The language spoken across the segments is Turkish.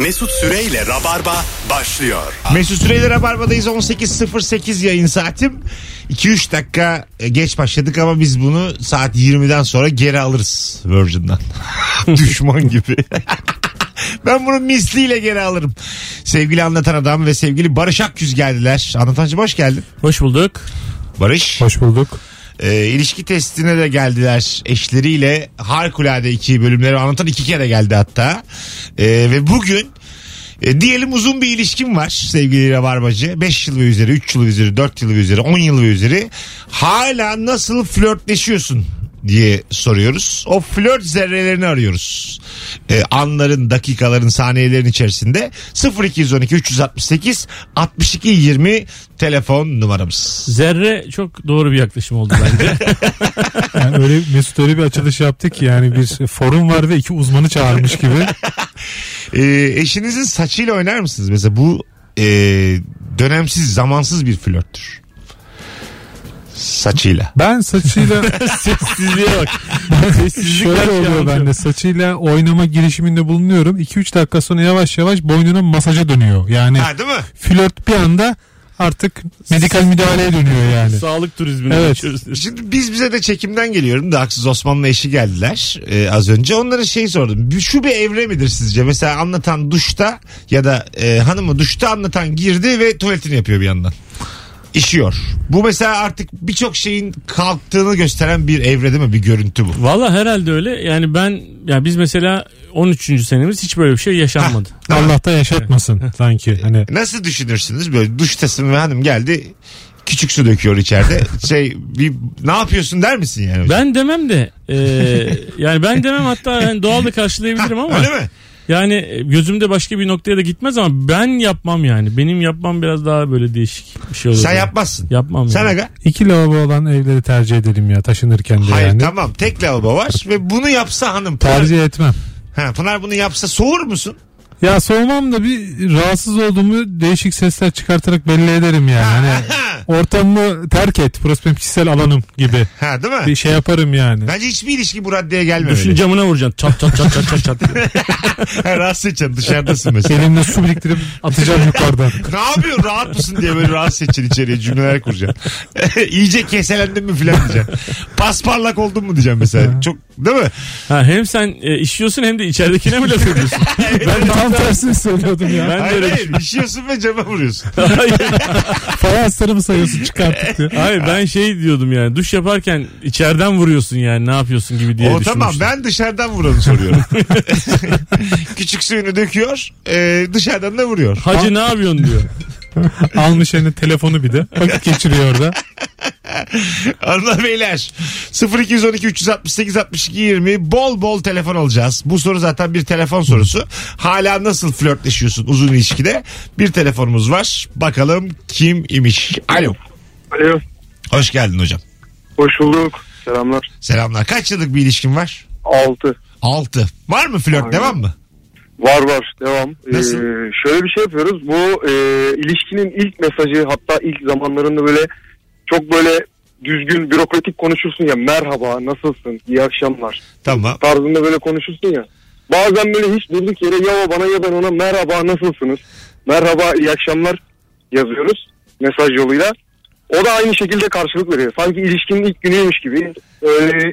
Mesut Süreyle Rabarba başlıyor. Mesut Süreyle Rabarba'dayız 18.08 yayın saatim. 2-3 dakika e, geç başladık ama biz bunu saat 20'den sonra geri alırız Virgin'dan. Düşman gibi. ben bunu misliyle geri alırım. Sevgili anlatan adam ve sevgili Barış Akgüz geldiler. Anlatancı hoş geldin. Hoş bulduk. Barış. Hoş bulduk. E, ilişki testine de geldiler eşleriyle. Harikulade iki bölümleri anlatan iki kere geldi hatta. E, ve bugün e, diyelim uzun bir ilişkin var sevgili Rabarbacı. 5 yıl ve üzeri, 3 yıl ve üzeri, 4 yıl ve üzeri, 10 yıl ve üzeri. Hala nasıl flörtleşiyorsun diye soruyoruz. O flört zerrelerini arıyoruz. E, anların, dakikaların, saniyelerin içerisinde 0212 368 62 20 telefon numaramız. Zerre çok doğru bir yaklaşım oldu bence. Yani öyle Mesut öyle bir açılış yaptı ki yani bir forum var ve iki uzmanı çağırmış gibi. E, eşinizin saçıyla oynar mısınız? Mesela bu e, dönemsiz, zamansız bir flörttür. Saçıyla. Ben saçıyla Sessizliğe bak. Sessizlik şöyle oluyor bende saçıyla oynama girişiminde bulunuyorum. 2-3 dakika sonra yavaş yavaş boynuna masaja dönüyor. Yani Ha değil mi? flört bir anda artık medikal müdahaleye dönüyor yani. Sağlık turizmine Evet. geçiyoruz. Şimdi biz bize de çekimden geliyorum da Haksız Osman'la eşi geldiler e, az önce. Onlara şey sordum. Şu bir evre midir sizce? Mesela anlatan duşta ya da e, hanımı duşta anlatan girdi ve tuvaletini yapıyor bir yandan. İşiyor. Bu mesela artık birçok şeyin kalktığını gösteren bir evre değil mi? Bir görüntü bu. Valla herhalde öyle. Yani ben ya biz mesela 13. senemiz hiç böyle bir şey yaşanmadı. Allah da yaşatmasın sanki. Hani Nasıl düşünürsünüz? Böyle duştasın ve hanım geldi küçük su döküyor içeride. Şey bir ne yapıyorsun der misin yani? Ben demem de e, yani ben demem hatta yani doğal da karşılayabilirim ama Öyle mi? Yani e, gözümde başka bir noktaya da gitmez ama ben yapmam yani. Benim yapmam biraz daha böyle değişik bir şey olur. Sen yani. yapmazsın. Yapmam Sen yani. aga? iki lavabo olan evleri tercih edelim ya taşınırken de Hayır yani. tamam tek lavabo var ve bunu yapsa hanım. Pınar, Tercih etmem. ha, Pınar bunu yapsa soğur musun? Ya soğumam da bir rahatsız olduğumu değişik sesler çıkartarak belli ederim yani. Hani ortamımı terk et. Burası benim kişisel alanım gibi. Ha değil mi? Bir şey yaparım yani. Bence hiçbir ilişki bu raddeye gelmemeli. Düşün camına vuracaksın. Çat çat çat çat çat çat. Ha, Rahatsız edeceksin dışarıdasın mesela. Elimle su biriktirip atacağım yukarıdan. ne yapıyorsun rahat mısın diye böyle rahatsız edeceksin içeriye cümleler kuracaksın. İyice keselendin mi filan diyeceksin. Pasparlak oldun mu diyeceğim mesela. Çok değil mi? Ha, hem sen e, işiyorsun hem de içeridekine mi laf ediyorsun? Ben tam tersini söylüyordum ya. Ben de Hayır öyle hayır işiyorsun ve cama vuruyorsun. Hayır. Fayansları mı sayıyorsun çıkarttık diye. Hayır ben şey diyordum yani duş yaparken içeriden vuruyorsun yani ne yapıyorsun gibi diye o düşünmüştüm. tamam ben dışarıdan vuranı soruyorum. Küçük suyunu döküyor e, dışarıdan da vuruyor. Hacı ne yapıyorsun diyor. Almış eline telefonu bir de. Vakit geçiriyor orada. Hanımlar beyler 0212 368 62 20 bol bol telefon alacağız. Bu soru zaten bir telefon sorusu. Hala nasıl flörtleşiyorsun uzun ilişkide? Bir telefonumuz var. Bakalım kim imiş? Alo. Alo. Hoş geldin hocam. Hoş bulduk. Selamlar. Selamlar. Kaç yıllık bir ilişkin var? 6. 6. Var mı flört? Aynen. Devam mı? Var var. Devam. Nasıl? Ee, şöyle bir şey yapıyoruz. Bu e, ilişkinin ilk mesajı hatta ilk zamanlarında böyle çok böyle düzgün bürokratik konuşursun ya. Merhaba nasılsın? İyi akşamlar. Tamam. Tarzında böyle konuşursun ya. Bazen böyle hiç durduk yere ya o bana ya ben ona merhaba nasılsınız? Merhaba iyi akşamlar yazıyoruz mesaj yoluyla. O da aynı şekilde karşılık veriyor. Sanki ilişkinin ilk günüymüş gibi öyle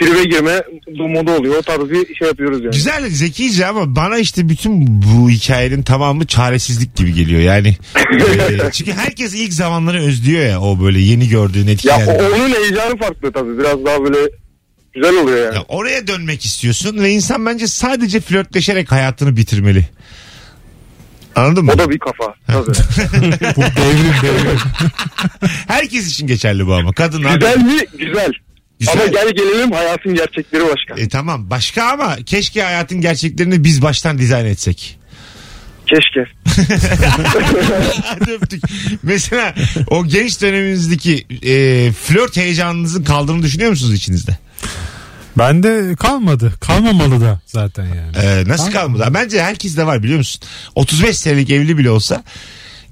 tribe girme modu oluyor. O tarz bir şey yapıyoruz yani. Güzel zekice ama bana işte bütün bu hikayenin tamamı çaresizlik gibi geliyor yani. e, çünkü herkes ilk zamanları özlüyor ya o böyle yeni gördüğün Ya etkiler. o- onun heyecanı farklı tabii. Biraz daha böyle güzel oluyor yani. Ya oraya dönmek istiyorsun ve insan bence sadece flörtleşerek hayatını bitirmeli. Anladın mı? O da bir kafa. Tabii. Bu devrim devrim. Herkes için geçerli bu ama. Kadınlar. güzel mi? Güzel. Güzel. Ama gel gelelim hayatın gerçekleri başka. E, tamam başka ama keşke hayatın gerçeklerini biz baştan dizayn etsek. Keşke. Hadi öptük. Mesela o genç döneminizdeki e, flört heyecanınızın kaldığını düşünüyor musunuz içinizde? Bende kalmadı. Kalmamalı da zaten yani. Ee, nasıl kalmadı? Bence herkes de var biliyor musun? 35 senelik evli bile olsa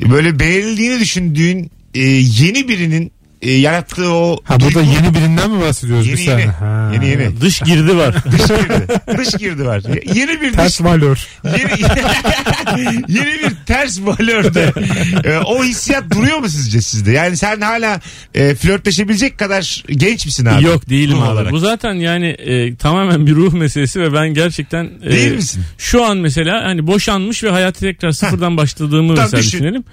e, böyle beğenildiğini düşündüğün e, yeni birinin e, yarattığı o Ha burada duygu- yeni birinden mi bahsediyoruz Yeni bir saniye? yeni. Ha. Yeni yeni. Dış girdi var. Dış girdi. Dış girdi var. Yeni bir dış Ters valör. yeni, yeni bir ters valörde e, o hissiyat duruyor mu sizce sizde? Yani sen hala e, flörtleşebilecek kadar genç misin abi? Yok değilim Ruh abi. olarak. Bu zaten yani e, tamamen bir ruh meselesi ve ben gerçekten e, Değil misin? Şu an mesela hani boşanmış ve hayata tekrar sıfırdan başladığımı Tamam, mesela düşün. düşünelim.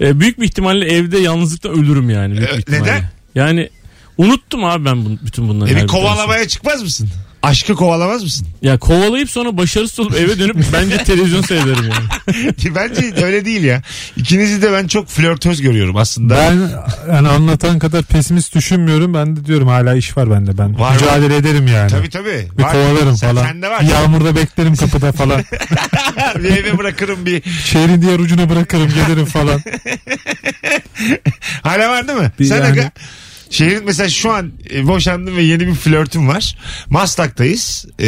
E, büyük bir ihtimalle evde yalnızlıkla ölürüm yani. Büyük E, bir ihtimalle. neden? Yani unuttum abi ben bu, bütün bunları. E, her bir bir tanesini. kovalamaya çıkmaz mısın? Aşkı kovalamaz mısın? Ya kovalayıp sonra başarısız olup eve dönüp bence televizyon seyrederim yani. Ki Bence öyle değil ya. İkinizi de ben çok flörtöz görüyorum aslında. Ben yani anlatan kadar pesimist düşünmüyorum. Ben de diyorum hala iş var bende. Ben Var, mücadele ederim yani. Tabii tabii. Bir Var. kovalarım Sen- falan. Sende var. Yağmurda beklerim kapıda falan. bir eve bırakırım bir. Şehrin diğer ucuna bırakırım gelirim falan. Hala var değil mi? Bir Sen yani- aga. Şehrin mesela şu an e, boşandım ve yeni bir flörtüm var. Maslak'tayız. E,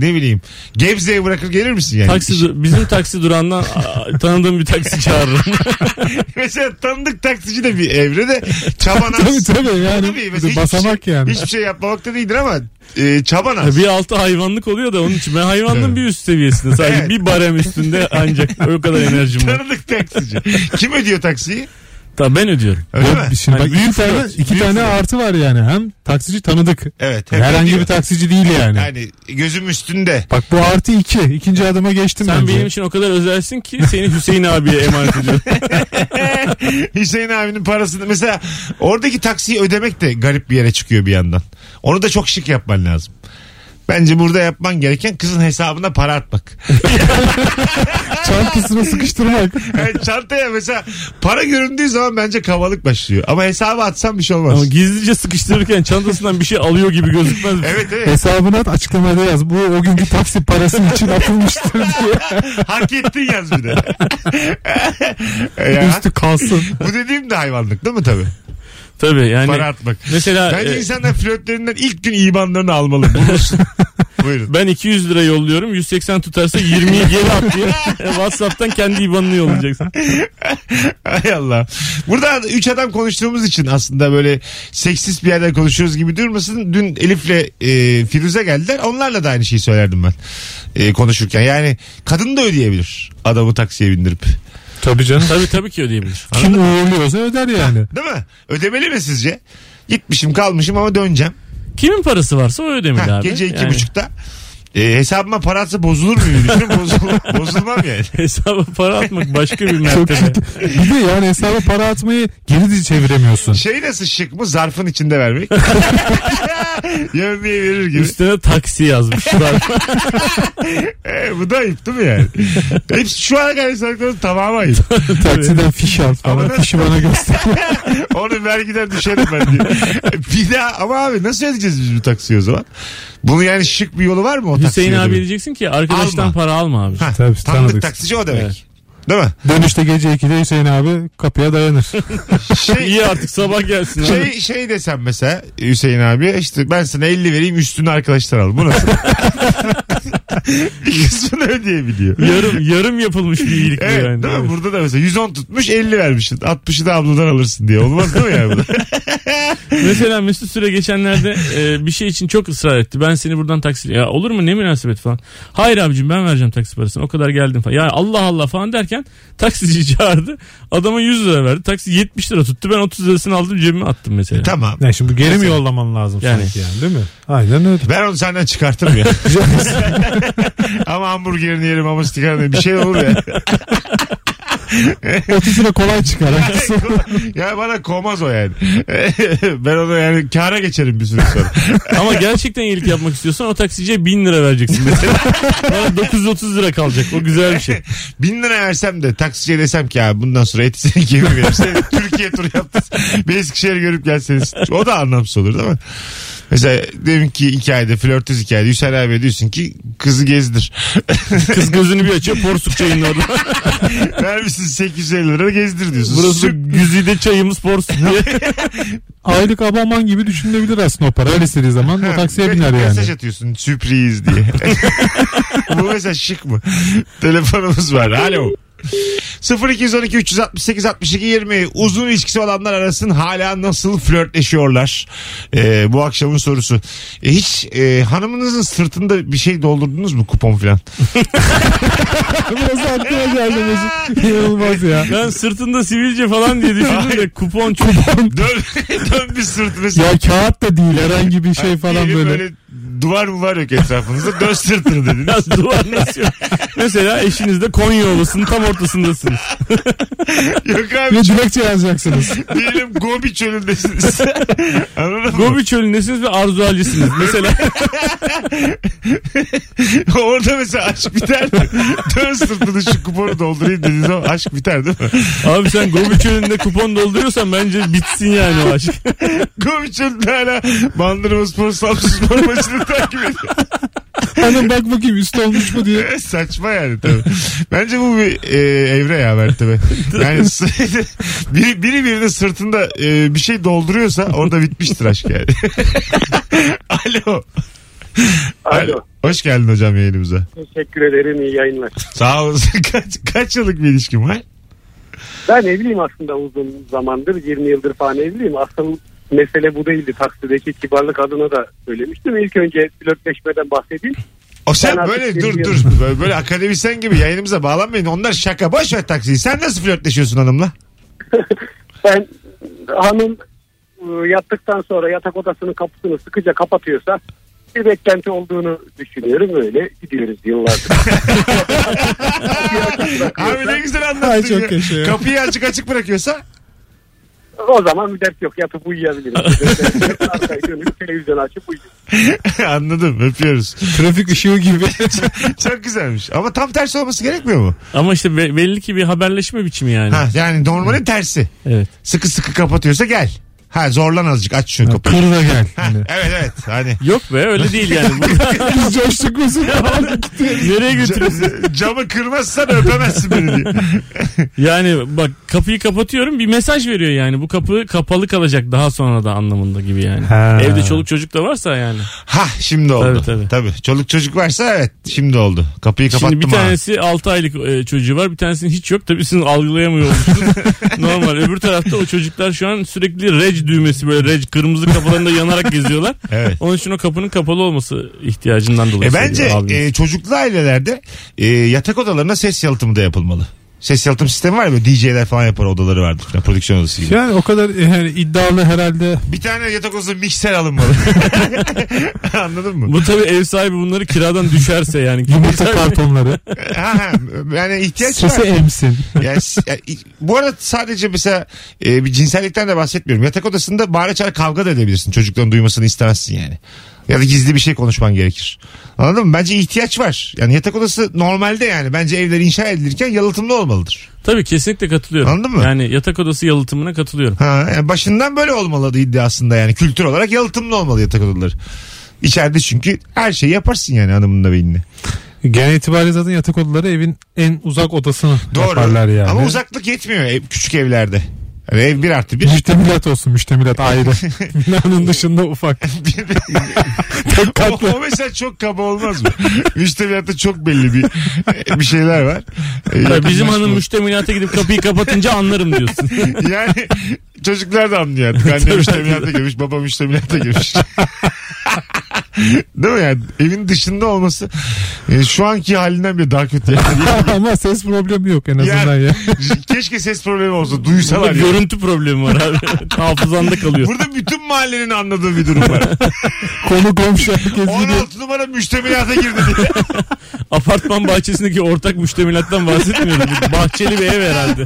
ne bileyim. Gebze'ye bırakır gelir misin yani? Taksi, du- bizim taksi durağından tanıdığım bir taksi çağırırım. mesela tanıdık taksici de bir evrede çaban tabii tabii yani. Tabii, mesela hiçbir basamak şey, yani. Hiçbir şey yapmamak da değildir ama e, çaban az. bir altı hayvanlık oluyor da onun için ben hayvanlığın bir üst seviyesinde sadece Evet. bir barem üstünde ancak o kadar enerjim var. Tanıdık taksici. Kim ödüyor taksiyi? Tabii ben ödüyorum. Öyle mi? Şimdi Hani bak büyük iki tane, flört, iki büyük tane flört. artı var yani. Hem taksici tanıdık. Evet. hep Herhangi ödüyor. bir taksici değil yani. Yani gözüm üstünde. Bak bu artı iki. İkinci adıma geçtim Sen bence. benim için o kadar özelsin ki seni Hüseyin abiye emanet ediyorum. Hüseyin abinin parasını mesela oradaki taksiyi ödemek de garip bir yere çıkıyor bir yandan. Onu da çok şık yapman lazım. Bence burada yapman gereken kızın hesabına para atmak. Çantasına sıkıştırmak. Yani çantaya mesela para göründüğü zaman bence kavalık başlıyor. Ama hesaba atsan bir şey olmaz. Ama gizlice sıkıştırırken çantasından bir şey alıyor gibi gözükmez evet evet. Hesabına at açıklamada yaz. Bu o günkü taksi parası için atılmıştır diye. Hak ettin yaz bir de. ya, Üstü kalsın. bu dediğim de hayvanlık değil mi tabii? Tabii yani. Para atmak. Mesela Bence e, insanlar flörtlerinden ilk gün imanlarını almalı. Bulursun. Buyurun. ben 200 lira yolluyorum 180 tutarsa 20'yi geri at diye Whatsapp'tan kendi IBAN'ını yollayacaksın. Hay Allah. Burada üç adam konuştuğumuz için aslında böyle seksist bir yerden konuşuyoruz gibi durmasın. Dün Elif'le e, Firuze geldiler. Onlarla da aynı şeyi söylerdim ben e, konuşurken. Yani kadın da ödeyebilir adamı taksiye bindirip. Tabii canım. Tabii tabii ki ödeyebilir. Kim uğurluyorsa öder yani. Değil mi? Ödemeli mi sizce? Gitmişim kalmışım ama döneceğim. Kimin parası varsa o ödemeli Ha, abi. gece iki Yani buçukta. E, hesabıma para atsa bozulur? Düşünün, Bozul, bozulmam yani. Hesaba para atmak başka bir Çok mertebe. kötü. Bir de yani hesaba para atmayı geri de çeviremiyorsun. Şey nasıl şık mı? Zarfın içinde vermek. Yemeği verir gibi. Üstüne taksi yazmışlar. E, bu da ayıp değil mi yani? Hepsi şu ana kadar saydıklarım tamamı ayıp. Taksiden fiş al Ama falan. nasıl- Fişi bana göster. Onu vergiden düşerim ben diye. Bir daha ama abi nasıl ödeyeceğiz biz bu taksiyi o zaman? Bunun yani şık bir yolu var mı o taksiye? Hüseyin abi ödemenin? diyeceksin ki arkadaştan Alma. para alma abi. Ha, Tabii, tanıdık tanıdık. taksici o demek. Evet. Değil mi? Dönüşte gece 2'de Hüseyin abi kapıya dayanır. Şey, İyi artık sabah gelsin abi. şey, şey desem mesela Hüseyin abi işte ben sana 50 vereyim üstünü arkadaşlar al. Bu nasıl? bir kısmını ödeyebiliyor. Yarım yarım yapılmış bir iyilik bu Evet, yani. değil mi? Evet. Burada da mesela 110 tutmuş 50 vermişsin. 60'ı da abladan alırsın diye. Olmaz değil mi yani bu? Mesela Mesut Süre geçenlerde e, bir şey için çok ısrar etti. Ben seni buradan taksi... Ya olur mu ne münasebet falan. Hayır abicim ben vereceğim taksi parasını. O kadar geldim falan. Ya Allah Allah falan derken taksici çağırdı. Adama 100 lira verdi. Taksi 70 lira tuttu. Ben 30 lirasını aldım cebime attım mesela. tamam. Ne şimdi bu geri mi yollaman lazım Yani. sanki yani değil mi? Aynen öyle. Ben onu senden çıkartırım ya. ama hamburgerini yerim ama stikarını bir şey olur ya. 30 lira kolay çıkar. ya bana kovmaz o yani. ben onu yani kâra geçerim bir süre sonra. Ama gerçekten iyilik yapmak istiyorsan o taksiciye 1000 lira vereceksin mesela. Bana 930 lira kalacak. O güzel bir şey. Bin lira versem de taksiciye desem ki abi bundan sonra eti senin gibi verim. Seni Türkiye turu yaptın. Bir Eskişehir'e görüp gelseniz. O da anlamsız olur değil mi? Mesela demin ki hikayede flörtöz hikayede Hüseyin abi diyorsun ki kızı gezdir. Kız gözünü bir açıyor porsuk çayının orada. Vermişsin 850 lira gezdir diyorsun. Burası Sür- güzide çayımız porsuk diye. Aylık abonman gibi düşünülebilir aslında o para. Her istediği zaman o taksiye biner yani. Mesaj atıyorsun sürpriz diye. Bu mesaj şık mı? Telefonumuz var. Alo. 0212 368 62 20 uzun ilişkisi olanlar arasın hala nasıl flörtleşiyorlar? Ee, bu akşamın sorusu. E, hiç e, hanımınızın sırtında bir şey doldurdunuz mu kupon falan? Biraz aklıma geldi Mesut. İnanılmaz ya. Ben sırtında sivilce falan diye düşündüm de kupon çok dön, dön bir sırtını. Ya kağıt da değil herhangi bir şey falan Diyelim böyle. Duvar mı var yok etrafınızda dön sırtını dediniz. Duvar nasıl yok? Mesela eşiniz de Konya Ovası'nın tam ortasındasınız. yok abi Ve dilekçe yazacaksınız. diyelim Gobi çölündesiniz. Anladın mı? Gobi çölündesiniz ve arzu halcisiniz. Mesela Orada mesela aşk biter mi? Dön sırtını şu kuponu doldurayım dediğiniz zaman aşk biter değil mi? abi sen Gobi çölünde kupon dolduruyorsan bence bitsin yani o aşk. Gobi çölünde hala Bandırma Spor Samsun Spor maçını takip ediyor. Hanım bak bakayım üst olmuş mu diye. Evet, Saçma yani tabii. Bence bu bir e, evre ya mertebe. Yani biri, biri birinin sırtında e, bir şey dolduruyorsa orada bitmiştir aşk yani. Alo. Alo. Hoş geldin hocam yayınımıza. Teşekkür ederim iyi yayınlar. Sağ olasın. Kaç, kaç yıllık bir ilişkin var? Ben evliyim aslında uzun zamandır 20 yıldır falan evliyim. Asıl mesele bu değildi. Taksideki kibarlık adına da söylemiştim. İlk önce flörtleşmeden bahsedeyim. O sen Ben böyle dur dur böyle, böyle akademisyen gibi yayınımıza bağlanmayın. Onlar şaka. Boş ver taksiyi. Sen nasıl flörtleşiyorsun hanımla? Ben hanım e, yattıktan sonra yatak odasının kapısını sıkıca kapatıyorsa bir beklenti olduğunu düşünüyorum. Öyle gidiyoruz yıllardır. Abi ne güzel anlattın Ay, çok ya. Kapıyı açık açık bırakıyorsa o zaman bir dert yok. Yatıp uyuyabilirim. Arkayı dönüp televizyon açıp anladım öpüyoruz. Trafik ışığı gibi. Çok güzelmiş. Ama tam tersi olması gerekmiyor mu? Ama işte be- belli ki bir haberleşme biçimi yani. Ha, yani normalin tersi. Evet. Sıkı sıkı kapatıyorsa gel. Ha zorlan azıcık aç şunu kapıyı. Kır da gel. Ha, Hani. evet evet hani. Yok be öyle değil yani. Biz coştuk Mesut. Nereye götürüyorsun? Camı kırmazsan öpemezsin beni diye. Yani bak kapıyı kapatıyorum bir mesaj veriyor yani. Bu kapı kapalı kalacak daha sonra da anlamında gibi yani. Ha. Evde çoluk çocuk da varsa yani. Ha şimdi oldu. Tabii, tabii. Çoluk çocuk varsa evet şimdi oldu. Kapıyı kapattım Şimdi bir tanesi 6 aylık e, çocuğu var bir tanesinin hiç yok. Tabii sizin algılayamıyor. Normal. Öbür tarafta o çocuklar şu an sürekli rec düğmesi böyle rec kırmızı kapılarında yanarak geziyorlar. Evet. Onun için o kapının kapalı olması ihtiyacından dolayı. E bence söylüyor abimiz. e, çocuklu ailelerde e, yatak odalarına ses yalıtımı da yapılmalı. Ses yalıtım sistemi var ya böyle DJ'ler falan yapar odaları vardır. falan, prodüksiyon odası gibi. Yani o kadar e, yani iddialı herhalde. Bir tane yatak odası mikser alınmalı. Anladın mı? Bu tabii ev sahibi bunları kiradan düşerse yani. Yumurta kartonları. ha, ha, yani ihtiyaç var. Sesi emsin. Yani, yani, bu arada sadece mesela e, bir cinsellikten de bahsetmiyorum. Yatak odasında bağıra çağıra kavga da edebilirsin. Çocukların duymasını istemezsin yani. Ya da gizli bir şey konuşman gerekir. Anladın mı? Bence ihtiyaç var. Yani yatak odası normalde yani. Bence evler inşa edilirken yalıtımlı olmalıdır. Tabii kesinlikle katılıyorum. Anladın mı? Yani yatak odası yalıtımına katılıyorum. Ha, yani başından böyle olmalıydı aslında yani. Kültür olarak yalıtımlı olmalı yatak odaları. İçeride çünkü her şeyi yaparsın yani hanımınla beyinle. Genel itibariyle zaten yatak odaları evin en uzak odasını Doğru. yaparlar yani. Ama uzaklık yetmiyor ev, küçük evlerde. Yani ev bir artı bir. Müştemilat olsun müştemilat ayrı. Binanın dışında ufak. Tek o, katlı. o mesela çok kaba olmaz mı? Müştemilatta çok belli bir bir şeyler var. Ya bizim hanım müştemilata gidip kapıyı kapatınca anlarım diyorsun. Yani çocuklar da anlıyor artık. Anne müştemilata girmiş, baba müştemilata girmiş. Değil mi yani? Evin dışında olması e, şu anki halinden bile daha kötü. Yani. Ama ses problemi yok en azından ya. Keşke ses problemi olsa. Duysalar ya. görüntü problemi var abi. Hafızanda kalıyor. Burada bütün mahallenin anladığı bir durum var. Konu komşu herkes biliyor. 16 numara müştemilata girdi diye. Apartman bahçesindeki ortak müştemilattan bahsetmiyorum. Bahçeli bir ev herhalde.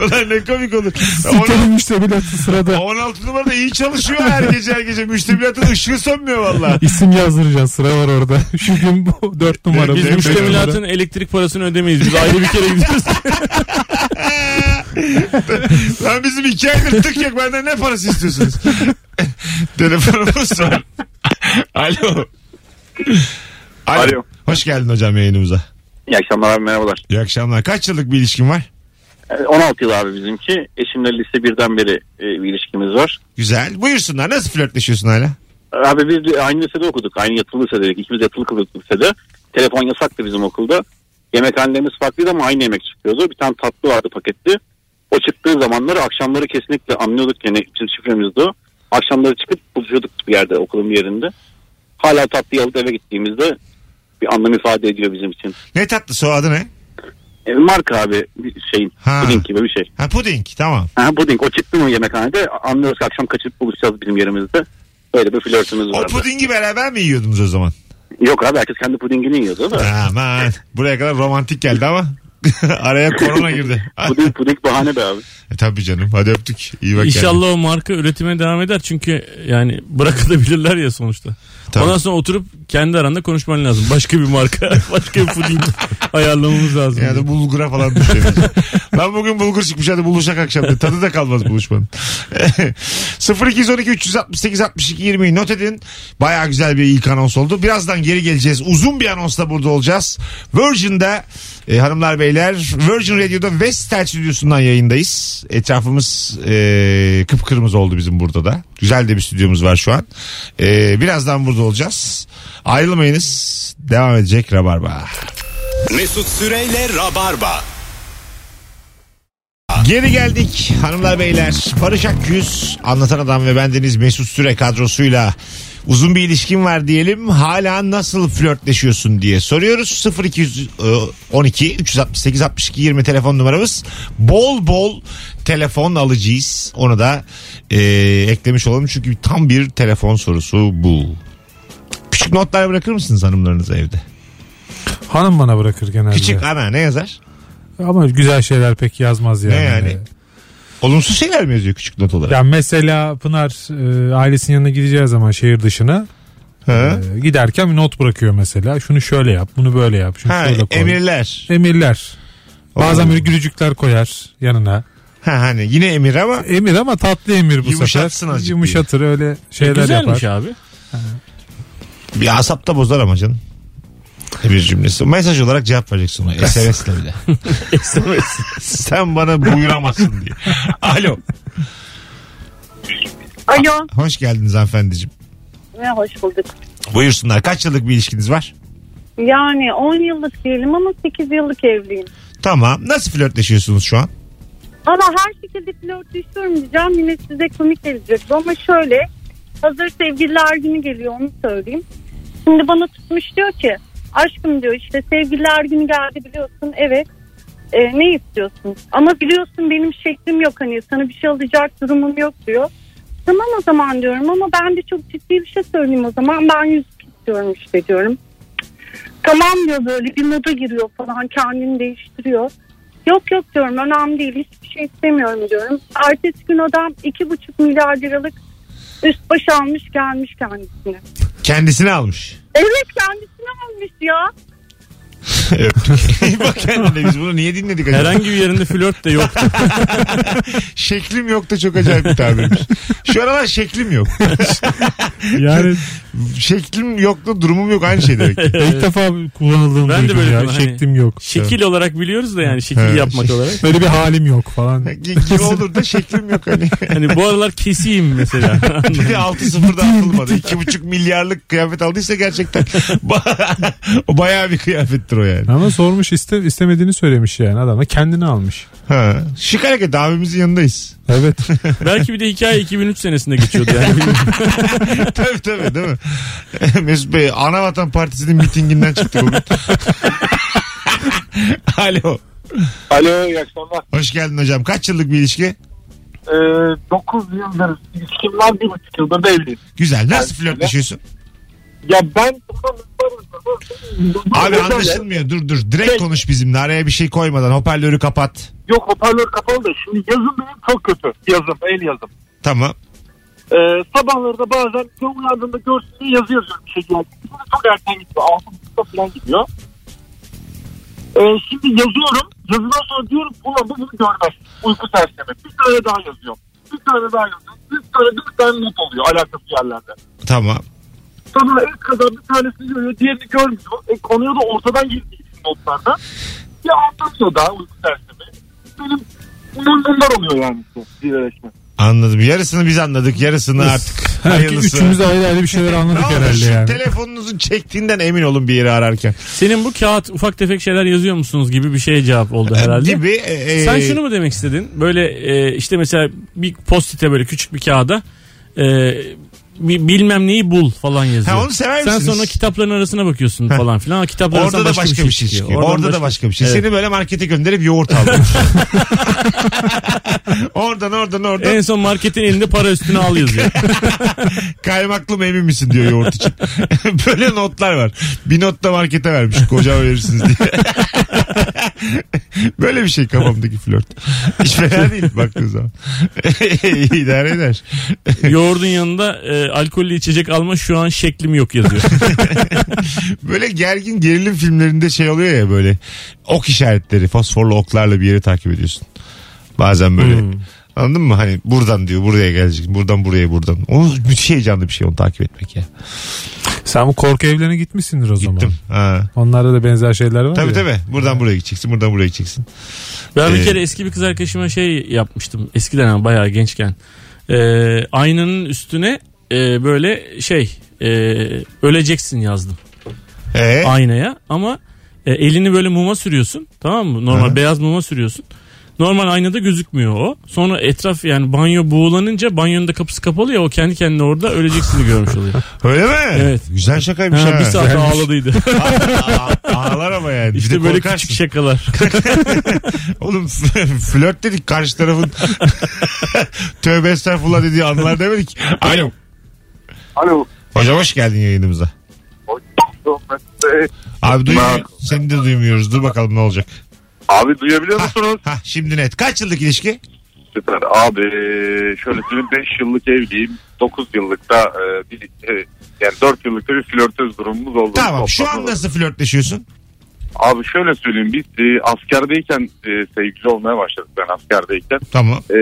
Ulan ne komik olur. Sitenin müştemilatı sırada. 16 numarada iyi çalışıyor her gece her gece. Müştemilatın ışığı sönmüyor valla. İsim yazdıracağız sıra var orada. Şu gün bu dört numara. Biz müştemilatın elektrik parasını ödemeyiz. Biz ayrı bir kere gidiyoruz. Lan bizim iki aydır tık yok benden ne parası istiyorsunuz? Telefonumuz var. Alo. Alo. Alo. Hoş geldin hocam yayınımıza. İyi akşamlar abi merhabalar. İyi akşamlar. Kaç yıllık bir ilişkin var? Ee, 16 yıl abi bizimki. Eşimle lise birden beri e, bir ilişkimiz var. Güzel. Buyursunlar. Nasıl flörtleşiyorsun hala? Abi biz de aynı lisede okuduk. Aynı yatılı lisedeydik. İkimiz yatılı kılıyorduk lisede. Telefon yasaktı bizim okulda. Yemekhanelerimiz farklıydı ama aynı yemek çıkıyordu. Bir tane tatlı vardı paketli. O çıktığı zamanları akşamları kesinlikle anlıyorduk yani bizim şifremizdi o. Akşamları çıkıp buluşuyorduk bir yerde okulun bir yerinde. Hala tatlıyı alıp eve gittiğimizde bir anlam ifade ediyor bizim için. Ne tatlısı o adı ne? E, marka abi bir şeyin Ha. puding gibi bir şey. Ha puding tamam. Ha, puding o çıktı mı yemekhanede anlıyoruz ki akşam kaçıp buluşacağız bizim yerimizde. Böyle bir flörtümüz O vardı. pudingi beraber mi yiyordunuz o zaman? Yok abi herkes kendi pudingini yiyordu da. Aman buraya kadar romantik geldi ama araya korona girdi. puding, puding bahane be abi. E, tabii canım hadi öptük. İyi bak. İnşallah o marka üretime devam eder çünkü yani bırakabilirler ya sonuçta. Tabii. Ondan sonra oturup kendi aranda konuşman lazım. Başka bir marka, başka bir puding ayarlamamız lazım. Ya da bulgura falan düşelim. Lan bugün bulgur çıkmış hadi buluşak akşam. diye. Tadı da kalmaz buluşmanın. 0212 368 62 20 not edin. Baya güzel bir ilk anons oldu. Birazdan geri geleceğiz. Uzun bir anonsla burada olacağız. Virgin'de e, hanımlar beyler Virgin Radio'da Vestel stüdyosundan yayındayız. Etrafımız e, kıpkırmızı oldu bizim burada da. Güzel de bir stüdyomuz var şu an. E, birazdan burada olacağız. Ayrılmayınız. Devam edecek Rabarba. Mesut Süreyle Rabarba. Geri geldik hanımlar beyler. Barış Akyüz anlatan adam ve bendeniz Mesut Süre kadrosuyla uzun bir ilişkin var diyelim. Hala nasıl flörtleşiyorsun diye soruyoruz. 0212 368 62 20 telefon numaramız. Bol bol telefon alacağız. Onu da e, eklemiş olalım çünkü tam bir telefon sorusu bu. Küçük notlar bırakır mısınız hanımlarınıza evde? Hanım bana bırakır genelde. Küçük ana ne yazar? Ama güzel şeyler pek yazmaz yani. Ne yani? Olumsuz şeyler mi yazıyor küçük not olarak? Ya mesela Pınar e, ailesinin yanına gideceği zaman şehir dışına e, giderken bir not bırakıyor mesela. Şunu şöyle yap, bunu böyle yap, şunu Ha, şöyle koy. emirler. Emirler. Bazen Oo. böyle gülücükler koyar yanına. Ha hani yine emir ama Emir ama tatlı emir bu Yumuşatsın sefer. azıcık Yumuşatır öyle şeyler Güzelmiş yapar. abi. bir asap da bozar ama canım. Bir cümlesi. Mesaj olarak cevap vereceksin ona. SMS'le bir de. Sen bana buyuramazsın diye. Alo. Alo. Hoş geldiniz hanımefendiciğim. Ne hoş bulduk. Buyursunlar. Kaç yıllık bir ilişkiniz var? Yani 10 yıllık diyelim ama 8 yıllık evliyim. Tamam. Nasıl flörtleşiyorsunuz şu an? Valla her şekilde flörtleşiyorum diyeceğim. Yine size komik gelecek ama şöyle. Hazır sevgililer günü geliyor onu söyleyeyim. Şimdi bana tutmuş diyor ki aşkım diyor işte sevgililer günü geldi biliyorsun evet. E, ne istiyorsun? Ama biliyorsun benim şeklim yok hani sana bir şey alacak durumum yok diyor. Tamam o zaman diyorum ama ben de çok ciddi bir şey söyleyeyim o zaman ben yüzük istiyorum işte diyorum. Tamam diyor böyle bir moda giriyor falan kendini değiştiriyor. Yok yok diyorum önemli değil hiçbir şey istemiyorum diyorum. Ertesi gün adam iki buçuk milyar liralık üst baş almış gelmiş kendisine. Kendisini almış. Evet kendisine almış ya. Öptük. Bak kendine biz bunu niye dinledik acaba? Herhangi bir yerinde flört de yok. Şeklim yok da çok acayip bir tabirmiş. Şu aralar şeklim yok. Yani şeklim yok da durumum yok aynı şey demek. ki. ilk defa kullanıldığını Ben de duydum böyle ya. hani- Şeklim yok. Şekil olarak biliyoruz da yani şekil Evet. yapmak olarak. Böyle bir halim yok falan. Gibi olur da şeklim yok hani. Hani bu aralar keseyim mesela. Bir de 6 sıfırda atılmadı. 2,5 milyarlık kıyafet aldıysa gerçekten ba- o bayağı bir kıyafettir o yani. Ama sormuş iste, istemediğini söylemiş yani adama. Kendini almış. Ha. Şık hareket abimizin yanındayız. Evet. Belki bir de hikaye 2003 senesinde geçiyordu yani. tabii tabii değil mi? Mesut Bey Anavatan Partisi'nin mitinginden çıktık bugün. Alo. Alo iyi akşamlar. Hoş geldin hocam. Kaç yıllık bir ilişki? Ee, 9 yıldır ilişkim var. 1,5 yıldır da evliyim. Güzel. Nasıl Evet, flörtleşiyorsun? Ya ben Abi anlaşılmıyor. Dur dur. Direkt Şey- konuş bizimle. Araya bir şey koymadan. Hoparlörü kapat. Yok hoparlör kapalı da şimdi yazım benim çok kötü. Yazım el yazım. Tamam. Ee, sabahları da bazen gün uyandığında görsün diye yazı yazıyorum bir şey geldi. Şimdi çok erken gidiyor. 6.30'da falan gidiyor. Ee, şimdi yazıyorum. Yazıdan sonra diyorum ulan bu bunu görmez. Uyku sersemi. Bir tane daha yazıyorum. Bir tane daha yazıyorum. Bir tane bir tane not oluyor alakasız yerlerde. Tamam. Sonra ilk kadar bir tanesini görüyor, diğerini görmüyor. E, konuya da ortadan için notlarda. Ya anlamıyor daha uyku sersemi. Benim bunlar, oluyor yani işte zirveleşme. Anladım. Yarısını biz anladık. Yarısını artık Herkes hayırlısı. üçümüz de ayrı ayrı bir şeyler anladık olur herhalde şu yani. telefonunuzun çektiğinden emin olun bir yeri ararken. Senin bu kağıt ufak tefek şeyler yazıyor musunuz gibi bir şeye cevap oldu herhalde. Gibi. e, e, Sen şunu mu demek istedin? Böyle e, işte mesela bir postite böyle küçük bir kağıda e, bilmem neyi bul falan yazıyor. Ha, onu sever Sen misiniz? sonra kitapların arasına bakıyorsun falan filan. Kitaplar Orada da başka bir şey çıkıyor. Oradan Orada da başka bir şey. Evet. Seni böyle markete gönderip yoğurt aldım. oradan oradan oradan En son marketin elinde para üstüne al yazıyor. kaymaklı mı emin misin diyor yoğurt için. böyle notlar var. Bir not da markete vermiş. Koca verirsiniz diye. böyle bir şey kafamdaki flört. Hiç fena değil baktığın zaman. İdare eder. Yoğurdun yanında e, alkollü içecek alma şu an şeklim yok yazıyor. Böyle gergin gerilim filmlerinde şey oluyor ya böyle ok işaretleri fosforlu oklarla bir yeri takip ediyorsun. Bazen böyle. Hmm. Anladın mı? Hani buradan diyor buraya gelecek. Buradan buraya buradan. O müthiş heyecanlı bir şey onu takip etmek ya. Sen bu korku evlerine gitmişsindir o zaman. Gittim. Ha. Onlarda da benzer şeyler var Tabii ya. tabii. Buradan buraya gideceksin. Buradan buraya gideceksin. Ben bir Ee, kere eski bir kız arkadaşıma şey yapmıştım. Eskiden ama bayağı gençken. E, aynanın üstüne e, böyle şey e, öleceksin yazdım. Ee? aynaya ama e, elini böyle muma sürüyorsun tamam mı? Normal beyaz muma sürüyorsun. Normal aynada gözükmüyor o. Sonra etraf yani banyo buğulanınca banyonun da kapısı kapalı ya o kendi kendine orada öleceksini görmüş oluyor. Öyle mi? Evet. Güzel şakaymış Ha, ha. bir saat ağladıydı. Ağlar ama yani. İşte böyle küçük şakalar. Oğlum flört dedik karşı tarafın tövbe estağfurullah dediği anılar demedik. Alo. Alo. Hocam hoş geldin yayınımıza. Abi duymuyor. Seni de duymuyoruz. Dur bakalım ne olacak. Abi duyabiliyor musunuz? Ha şimdi net. Kaç yıllık ilişki? Süper. Abi şöyle söyleyeyim 5 yıllık evliyim. 9 yıllıkta e, bir, e, yani 4 yıllıkta bir flörtöz durumumuz oldu. Tamam. Şu an nasıl flörtleşiyorsun? Abi şöyle söyleyeyim biz e, askerdeyken e, sevgili olmaya başladık ben askerdeyken. Tamam. E,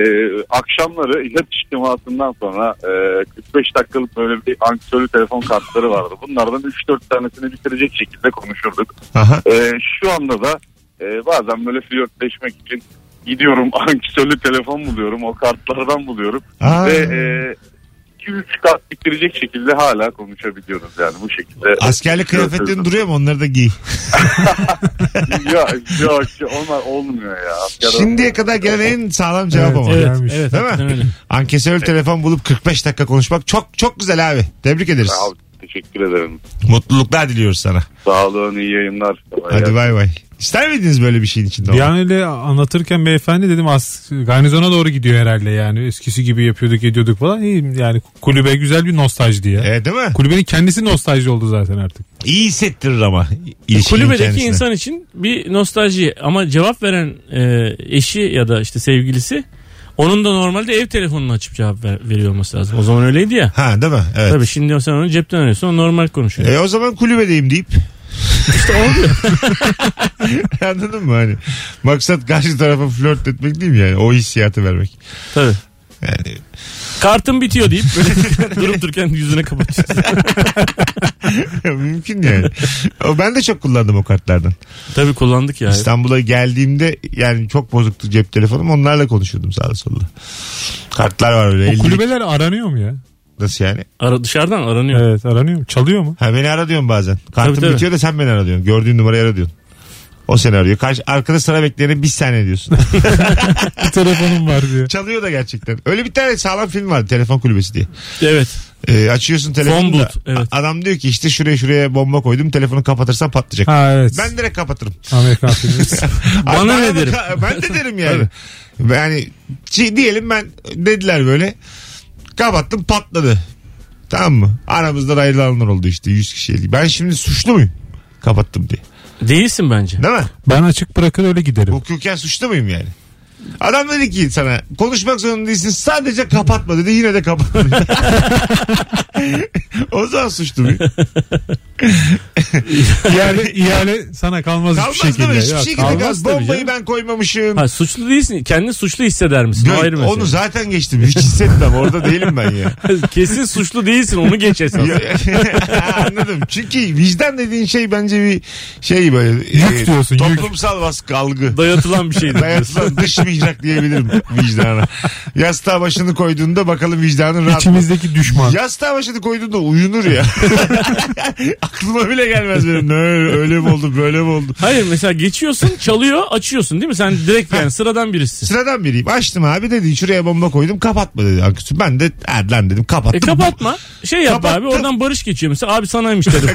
akşamları ilhat içtimasından sonra e, 45 dakikalık böyle bir anksiyonlu telefon kartları vardı. Bunlardan 3-4 tanesini bitirecek şekilde konuşurduk. Aha. E, şu anda da e, bazen böyle flörtleşmek için gidiyorum anksiyonlu telefon buluyorum. O kartlardan buluyorum. Aa. Ve e, 2-3 kart bitirecek şekilde hala konuşabiliyoruz yani bu şekilde. Askerlik kıyafetlerin duruyor mu? Onları da giy. ya, yok onlar olmuyor ya. Askerde Şimdiye kadar gelen en sağlam cevap Evet, ama. evet. evet. Değil mi? öyle. Ankesörlü telefon bulup 45 dakika konuşmak çok çok güzel abi. Tebrik ederiz. Abi, teşekkür ederim. Mutluluklar diliyoruz sana. Sağ olun iyi yayınlar. Kolay Hadi gelsin. bay bay. İster miydiniz böyle bir şeyin içinde Bir olmak? an öyle anlatırken beyefendi dedim as garnizona doğru gidiyor herhalde yani. Eskisi gibi yapıyorduk ediyorduk falan. İyi yani kulübe güzel bir nostalji diye. Evet değil mi? Kulübenin kendisi nostalji oldu zaten artık. İyi hissettirir ama. ilişkinin Kulübedeki kendisine. insan için bir nostalji ama cevap veren e, eşi ya da işte sevgilisi onun da normalde ev telefonunu açıp cevap ver- veriyor olması lazım. O zaman öyleydi ya. Ha değil mi? Evet. Tabii şimdi sen onu cepten arıyorsun o normal konuşuyor. E o zaman kulübedeyim deyip. İşte oluyor. Anladın mı hani? Maksat karşı tarafa flört etmek değil mi yani? O hissiyatı vermek. Tabii. Yani Kartım bitiyor deyip böyle durup dururken yüzüne kapatıyorsun. mümkün yani. O ben de çok kullandım o kartlardan. Tabii kullandık ya. İstanbul'a geldiğimde yani çok bozuktu cep telefonum. Onlarla konuşuyordum sağda solda. Kartlar var öyle. O 50 kulübeler aranıyor mu ya? Nasıl yani? Ara, dışarıdan aranıyor. Evet aranıyor? Çalıyor mu? Ha beni ara diyorsun bazen. Kartım Tabii, tabii. bitiyor da sen beni ara diyorsun. Gördüğün numarayı ara diyorsun. O seni arıyor. Karşı, arkada sıra bekleyene bir saniye diyorsun. Bir telefonum var diyor. Çalıyor da gerçekten. Öyle bir tane sağlam film vardı. Telefon kulübesi diye. Evet. Ee, açıyorsun telefonu da evet. adam diyor ki işte şuraya şuraya bomba koydum telefonu kapatırsan patlayacak. Ha evet. Ben direkt kapatırım. Amerikan filmi. Bana ne derim? Ben de derim yani. yani diyelim ben dediler böyle kapattım patladı. Tamam mı? Aramızda da ayrılanlar oldu işte 100 kişi. Ben şimdi suçlu muyum? Kapattım diye. Değilsin bence. Değil mi? ben açık bırakır öyle giderim. Hukuken suçlu muyum yani? Adam dedi ki sana konuşmak zorunda değilsin sadece kapatma dedi yine de kapatmadı. o zaman suçlu muyum? İhale, ihale sana kalmaz, Kalmaz hiçbir şekilde. Hiçbir Yok, şekilde kalmaz kalmaz. Bombayı ben koymamışım. Ha, suçlu değilsin. Kendini suçlu hisseder misin? Gö- ayrı onu zaten geçtim. Hiç hissetmem. Orada değilim ben ya. Kesin suçlu değilsin. Onu geç esas. Anladım. Çünkü vicdan dediğin şey bence bir şey böyle. Yük diyorsun, yük. Toplumsal baskı algı. Dayatılan bir şeydir. Dayatılan dış bir mihrak diyebilirim vicdana. Yastığa başını koyduğunda bakalım vicdanın rahat mı? İçimizdeki düşman. Yastığa başını koyduğunda uyunur ya. Aklıma bile gelmez benim. Ne, öyle mi oldu böyle mi oldu? Hayır mesela geçiyorsun çalıyor açıyorsun değil mi? Sen direkt yani sıradan birisi. Sıradan biriyim. Açtım abi dedi şuraya bomba koydum kapatma dedi. Aküsü. Ben de Erden dedim kapattım. E kapatma. Şey yap Kapattım. abi oradan Barış geçiyor mesela abi sanaymış dedim.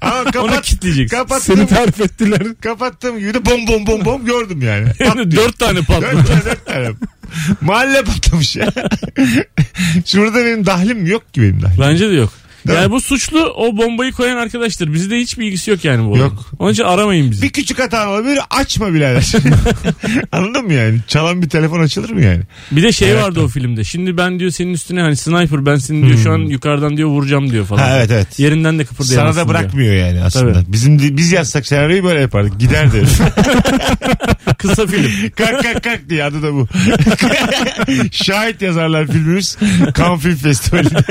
Ama kapat, Onu kitleyeceksin. Kapattım. Seni tarif ettiler. Kapattığım gibi de bom bom bom bom gördüm yani. Patlıyor. Dört tane Dört patladı. tane, dört tane. Mahalle patlamış ya. Şurada benim dahlim yok ki benim dahlim. Bence de yok. Değil yani mi? bu suçlu o bombayı koyan arkadaştır. Bizde hiçbir ilgisi yok yani bu. Yok. Onun için aramayın bizi. Bir küçük hata olabilir açma birader. Anladın mı yani? Çalan bir telefon açılır mı yani? Bir de şey Evet. vardı o filmde. Şimdi ben diyor senin üstüne hani sniper ben seni diyor şu an yukarıdan diyor vuracağım diyor falan. Hmm. Ha, evet evet. Yerinden de Sana kıpırdayamazsın da diyor. bırakmıyor yani aslında. Tabii. Bizim biz yazsak senaryoyu böyle yapardık. Gider deriz. Kısa film. kalk kalk kalk diye adı da bu. Şahit yazarlar filmimiz. Cannes Film Festivali'nde.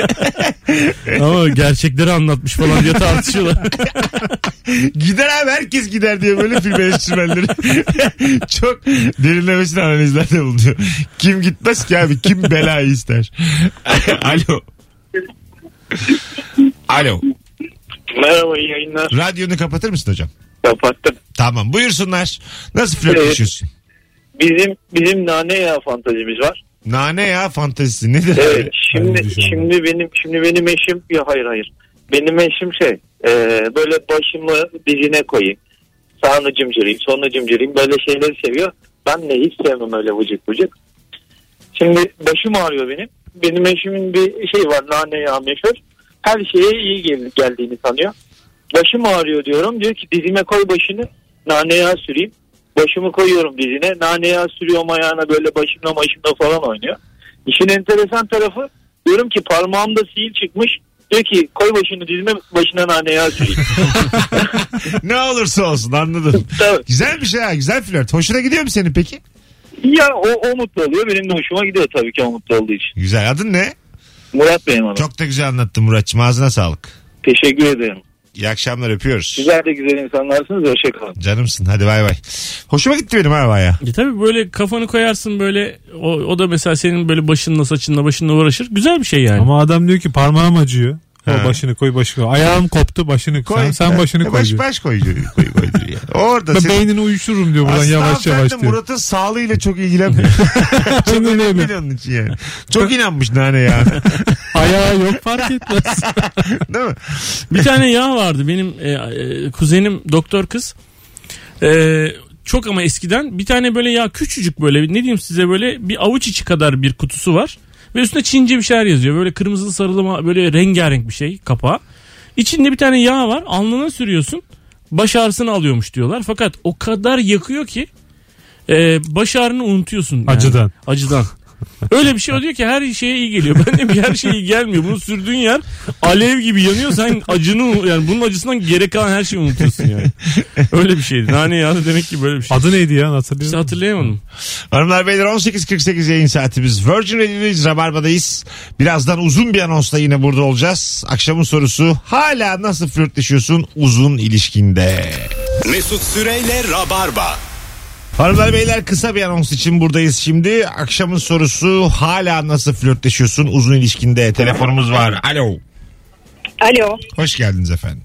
Ama gerçekleri anlatmış falan diye tartışıyorlar. Gider abi herkes gider diye böyle film eleştirmenleri. Çok derinlemesine analizlerde bulunuyor. Kim gitmez ki abi? Kim belayı ister? Alo. Alo. Merhaba iyi yayınlar. Radyonu kapatır mısın hocam? Kapattım. Tamam buyursunlar. Nasıl flört Evet. yaşıyorsun? Bizim bizim nane yağı fantazimiz var. Nane ya fantezisi nedir? Evet şimdi düşünelim. şimdi benim şimdi benim eşim ya hayır hayır. Benim eşim şey e, böyle başımı dizine koyayım. Sağını cimcireyim, solunu cimcireyim böyle şeyleri seviyor. Ben de hiç sevmem öyle vıcık vıcık. Şimdi başım ağrıyor benim. Benim eşimin bir şey var nane yağı meşhur. Her şeye iyi gel- geldiğini sanıyor. Başım ağrıyor diyorum. Diyor ki dizime koy başını nane yağı süreyim. Başımı koyuyorum dizine. Nane yağı sürüyorum ayağına böyle başımla başımla falan oynuyor. İşin enteresan tarafı diyorum ki parmağımda sil çıkmış. Diyor ki koy başını dizime başına nane yağı süreyim. ne olursa olsun anladım. Tabii. Güzel bir şey ha güzel flört. Hoşuna gidiyor mu senin peki? ya o, o mutlu oluyor. Benim de hoşuma gidiyor tabii ki o mutlu olduğu için. Güzel. Adın ne? Murat Bey'im hanım. Çok da güzel anlattın Muratçım. Ağzına sağlık. Teşekkür ederim. İyi akşamlar öpüyoruz. Güzel de güzel insanlarsınız. Hoşçakalın. Canımsın hadi bay bay. Hoşuma gitti benim ha baya. E tabii böyle kafanı koyarsın böyle o, o da mesela senin böyle başınla saçınla başınla uğraşır. Güzel bir şey yani. Ama adam diyor ki parmağım acıyor. Ha. O başını koy başını koy. Ayağım koptu başını koy. Sen, sen başını koy Baş, diyor. baş koy, koy, koy diyor ya. Orada Ben senin... beynini uyuştururum diyor buradan Aslında yavaş yavaş diyor. Murat'ın sağlığıyla çok ilgilenmiyor. çok önemli onun için yani. Çok inanmış nane ya. Ayağı yok fark etmez. Değil mi? Bir tane yağ vardı benim e, e, kuzenim doktor kız. E, çok ama eskiden bir tane böyle yağ küçücük böyle ne diyeyim size böyle bir avuç içi kadar bir kutusu var. Ve üstünde Çince bir şeyler yazıyor. Böyle kırmızılı sarılı böyle rengarenk bir şey kapağı. İçinde bir tane yağ var alnına sürüyorsun. Baş ağrısını alıyormuş diyorlar. Fakat o kadar yakıyor ki e, baş ağrını unutuyorsun. yani. Acıdan. Acıdan. Öyle bir şey o diyor ki her şeye iyi geliyor. Ben de bir her şeye iyi gelmiyor. Bunu sürdüğün yer alev gibi yanıyor. Sen acını yani bunun acısından gerek kalan her şeyi unutuyorsun yani. Öyle bir şeydi. Nane yağı demek ki böyle bir şey. Adı neydi ya hatırlıyor İşte musun? hatırlayamadım. Hanımlar beyler 18.48 yayın saatimiz. Virgin Radio'dayız. Rabarba'dayız. Birazdan uzun bir anonsla yine burada olacağız. Akşamın sorusu hala nasıl flörtleşiyorsun uzun ilişkinde? Mesut Süreyle Rabarba. Hanımlar beyler kısa bir anons için buradayız şimdi. Akşamın sorusu hala nasıl flörtleşiyorsun uzun ilişkinde? Telefonumuz var. Alo. Alo. Hoş geldiniz efendim.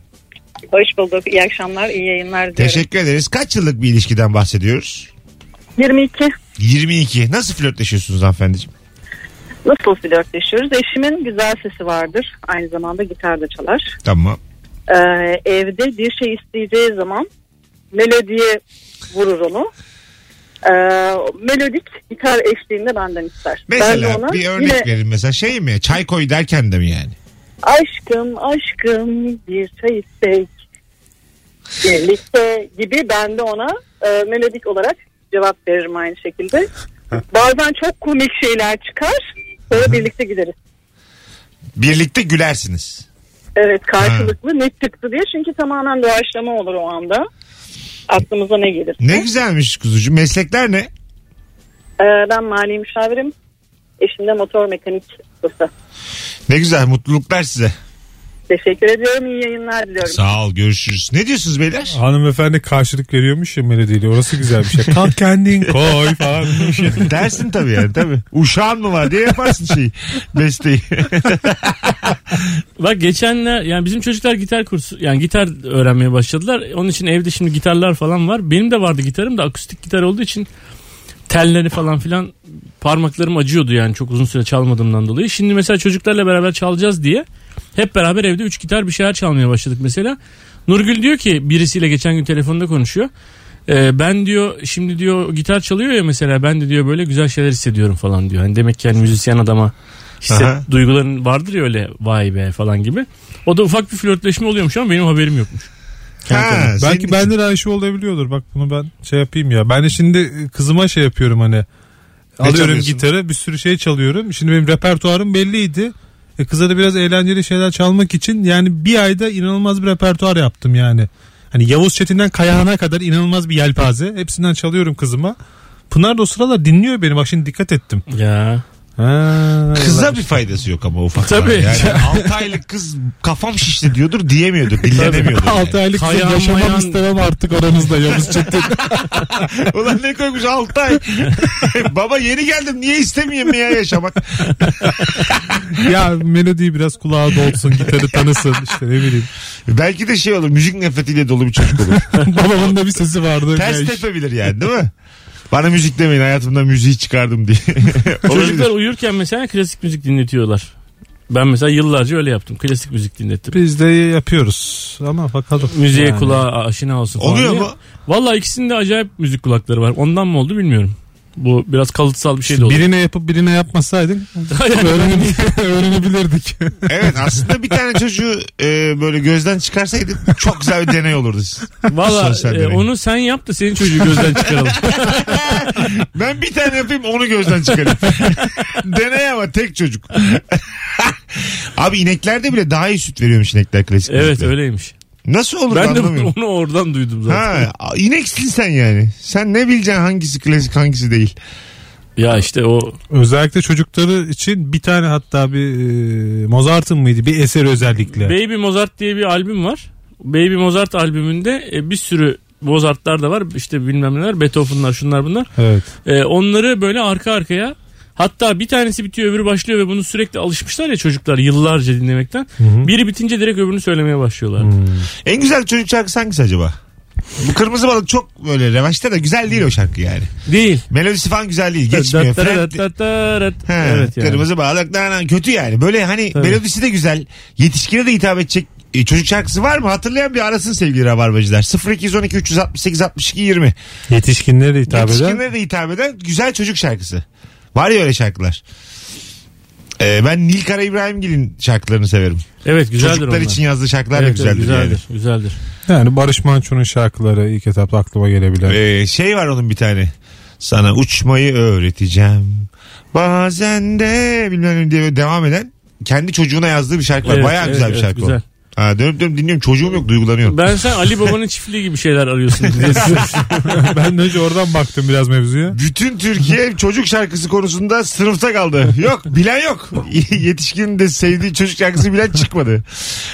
Hoş bulduk. İyi akşamlar, iyi yayınlar diliyorum. Teşekkür ederiz. Kaç yıllık bir ilişkiden bahsediyoruz? 22. 22. Nasıl flörtleşiyorsunuz hanımefendiciğim? Nasıl flörtleşiyoruz? Eşimin güzel sesi vardır. Aynı zamanda gitar da çalar. Tamam. Ee, evde bir şey isteyeceği zaman melodiye vurur onu. Ee, melodik gitar eşliğinde benden ister. ben Mesela ona bir örnek yine verin mesela şey mi? Çay koy derken de mi yani? aşkım aşkım bir çay istek birlikte gibi ben de ona e, melodik olarak cevap veririm aynı şekilde. Bazen çok komik şeyler çıkar. Sonra birlikte gideriz. Birlikte gülersiniz. Evet karşılıklı ne çıktı diye. Çünkü tamamen doğaçlama olur o anda. Aklımıza ne gelir. Ne güzelmiş kuzucu. Meslekler ne? Ee, ben mali müşavirim. Eşim de motor mekanik ustası. Ne güzel mutluluklar size. Teşekkür ediyorum. İyi yayınlar diliyorum. Sağ ol görüşürüz. Ne diyorsunuz beyler? Hanımefendi karşılık veriyormuş ya melodiyle. Orası güzel bir şey. Kalk kendin koy falan. şey. Dersin tabii yani tabii. Uşağın mı var diye yaparsın şeyi. Besteyi. Bak geçenler yani bizim çocuklar gitar kursu yani gitar öğrenmeye başladılar. Onun için evde şimdi gitarlar falan var. Benim de vardı gitarım da akustik gitar olduğu için telleri falan filan parmaklarım acıyordu yani çok uzun süre çalmadığımdan dolayı. Şimdi mesela çocuklarla beraber çalacağız diye hep beraber evde üç gitar bir şeyler çalmaya başladık mesela. Nurgül diyor ki birisiyle geçen gün telefonda konuşuyor. Ee, ben diyor şimdi diyor gitar çalıyor ya mesela ben de diyor böyle güzel şeyler hissediyorum falan diyor. Hani demek ki yani müzisyen adama hisset, Aha. duyguların vardır ya öyle vay be falan gibi. O da ufak bir flörtleşme oluyormuş ama benim haberim yokmuş. ha, Belki bende de aynı şey olabiliyordur. Bak bunu ben şey yapayım ya. Ben de şimdi kızıma şey yapıyorum hani. Alıyorum çalıyorsun? gitarı bir sürü şey çalıyorum. Şimdi benim repertuarım belliydi. E kıza da biraz eğlenceli şeyler çalmak için yani bir ayda inanılmaz bir repertuar yaptım yani. Hani Yavuz Çetin'den Kayahan'a kadar inanılmaz bir yelpaze. Hepsinden çalıyorum kızıma. Pınar da o sıralar dinliyor beni. Bak şimdi dikkat ettim. Ya. Ha, Kıza bir faydası yok ama ufak. Tabii. Yani 6 aylık kız kafam şişti diyordur diyemiyordur. Dillenemiyordur. yani. 6 aylık kızım Kayahan yaşamam mayan- istemem artık aranızda Yavuz Çetin. Ulan ne koymuş 6 ay. Baba yeni geldim niye istemeyeyim ya yaşamak? ya melodiyi biraz kulağa dolsun gitarı tanısın işte ne bileyim. Belki de şey olur müzik nefretiyle dolu bir çocuk olur. Babamın da bir sesi vardı. Ters tepebilir yani değil mi? Bana müzik demeyin hayatımda müziği çıkardım diye. Çocuklar uyurken mesela klasik müzik dinletiyorlar. Ben mesela yıllarca öyle yaptım. Klasik müzik dinlettim. Biz de yapıyoruz ama bakalım. Müziğe Yani. kulağa aşina olsun falan Oluyor mu? Valla ikisinin de acayip müzik kulakları var. Ondan mı oldu bilmiyorum. Bu biraz kalıtsal bir şey de oldu. Birine yapıp birine yapmasaydın öğrenebil- öğrenebilirdik. Evet aslında bir tane çocuğu e, böyle gözden çıkarsaydın çok güzel bir deney olurdu. Valla e, onu sen yap da senin çocuğu gözden çıkaralım. Ben bir tane yapayım onu gözden çıkarayım. deney ama tek çocuk. Abi ineklerde bile daha iyi süt veriyormuş inekler klasik evet öyleymiş. Nasıl olur Ben de anlamıyorum. onu oradan duydum zaten. Ha, ineksin sen yani. Sen ne bileceksin hangisi klasik hangisi değil. Ya işte o Özellikle çocukları için bir tane hatta bir e, Mozart'ın mıydı bir eser özellikle. Baby Mozart diye bir albüm var. Baby Mozart albümünde e, bir sürü Mozart'lar da var. İşte bilmem neler Beethoven'lar şunlar bunlar. evet. E, onları böyle arka arkaya hatta bir tanesi bitiyor öbürü başlıyor ve bunu sürekli alışmışlar ya çocuklar yıllarca dinlemekten. Biri bitince direkt öbürünü söylemeye başlıyorlar. En güzel çocuk şarkısı hangisi acaba? Bu kırmızı balık çok böyle revaçta da güzel değil o şarkı yani. Değil. Melodisi falan güzel değil. Geçmiyor. Fren- He, Evet yani. Kırmızı balık da- kötü yani. Böyle hani Tabii. melodisi de güzel. Yetişkine de hitap edecek e, çocuk şarkısı var mı? Hatırlayan bir arasın sevgili Rabarbacılar. 0212 368 62 20. Yetişkinlere de hitap eden. Yetişkinlere de hitap eden güzel çocuk şarkısı. Var ya öyle şarkılar. Ee, ben Nilkara İbrahimgil'in şarkılarını severim. Evet güzeldir Çocuklar onlar. için yazdığı şarkılar da Evet, evet, güzeldir. güzeldir. Güzeldir. Yani Barış Manço'nun şarkıları ilk etapta aklıma gelebilen. Yani. Ee, şey var onun bir tane. Sana uçmayı öğreteceğim. Bazen de bilmem ne diye devam eden kendi çocuğuna yazdığı bir şarkı var. Evet, Bayağı evet, güzel bir evet, şarkı güzel. o. Ha, dönüp dönüp dinliyorum. Çocuğum yok duygulanıyorum. Ben sen Ali Baba'nın çiftliği gibi şeyler arıyorsun diye ben de önce oradan baktım biraz mevzuya. Bütün Türkiye çocuk şarkısı konusunda sınıfta kaldı. Yok bilen yok. Yetişkinin de sevdiği çocuk şarkısı bilen çıkmadı.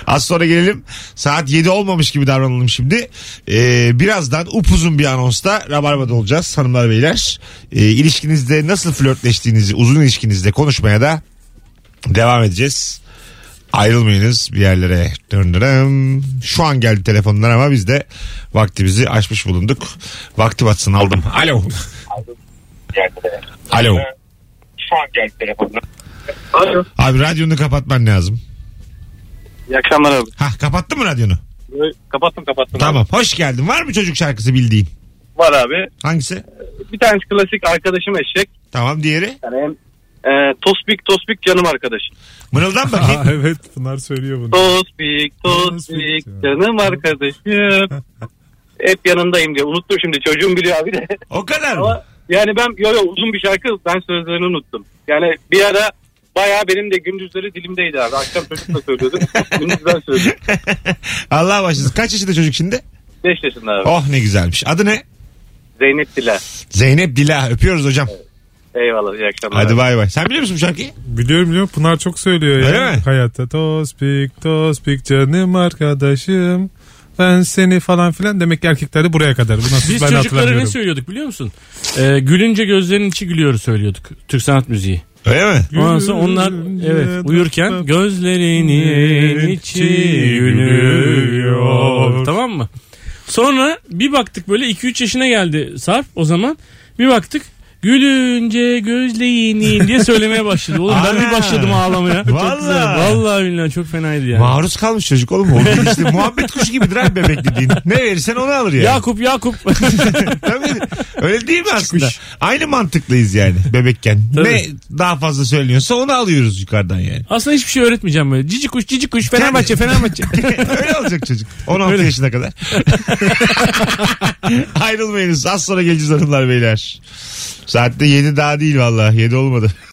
Az sonra gelelim. Saat 7 olmamış gibi davranalım şimdi. Ee, birazdan upuzun bir anonsta Rabarba'da olacağız hanımlar beyler. Ee, ilişkinizde nasıl flörtleştiğinizi uzun ilişkinizde konuşmaya da devam edeceğiz. Ayrılmayınız bir yerlere. Dön dön. Şu an geldi telefonlar ama biz de vaktimizi aşmış bulunduk. Vakti batsın aldım. Alo. Alo. Şu an geldi telefonlar. Alo. Abi radyonu kapatman lazım. İyi akşamlar abi. Hah kapattın mı radyonu? Kapattım kapattım. Tamam. Hoş geldin. Var mı çocuk şarkısı bildiğin? Var abi. Hangisi? Bir tanesi klasik arkadaşım eşek. Tamam diğeri. Yani hem e, tospik tospik canım arkadaşım. Mırıldan Aa, bakayım. evet Pınar söylüyor bunu. Tospik Tospik tospik canım. arkadaşım. Hep yanındayım diyor. Unuttum şimdi çocuğum biliyor abi de. o kadar mı? Ama yani ben yo yo uzun bir şarkı ben sözlerini unuttum. Yani bir ara bayağı benim de gündüzleri dilimdeydi abi. Akşam çocukla söylüyordum. Gündüz ben söylüyorum. Allah başlasın. Kaç yaşında çocuk şimdi? 5 yaşında abi. Oh ne güzelmiş. Adı ne? Zeynep Dila. Zeynep Dila. Öpüyoruz hocam. Eyvallah iyi akşamlar. Hadi bay bay. Sen biliyor musun bu şarkıyı? Biliyorum biliyorum Pınar çok söylüyor ya. Öyle mi? Hayatta tospik tospik canım arkadaşım. Ben seni falan filan demek ki erkekler de buraya kadar. Bu nasıl Biz ben çocuklara ne söylüyorduk biliyor musun? Ee, gülünce gözlerinin içi gülüyor söylüyorduk. Türk sanat müziği. Öyle mi? Ondan sonra onlar evet uyurken gözlerinin içi gülüyor. Tamam mı? Sonra bir baktık böyle 2-3 yaşına geldi Sarp o zaman. Bir baktık gülünce gözlerinin diye söylemeye başladı. Oğlum ben bir başladım ağlamaya. Güzel. Vallahi billahi çok fenaydı yani. Maruz kalmış çocuk oğlum. O işte muhabbet kuşu gibidir abi bebek dediğin. Ne verirsen onu alır yani. Yakup Yakup. Tabii. Öyle değil mi aslında? Aynı mantıklıyız yani bebekken. Tabii. Ne daha fazla söyleniyorsa onu alıyoruz yukarıdan yani. Aslında hiçbir şey öğretmeyeceğim böyle. Cici kuş cici kuş Fenerbahçe Fenerbahçe. Öyle olacak çocuk. 16 yaşına kadar. Ayrılmayınız. Az sonra geleceğiz hanımlar beyler. Saatte 7 daha değil vallahi. 7 olmadı.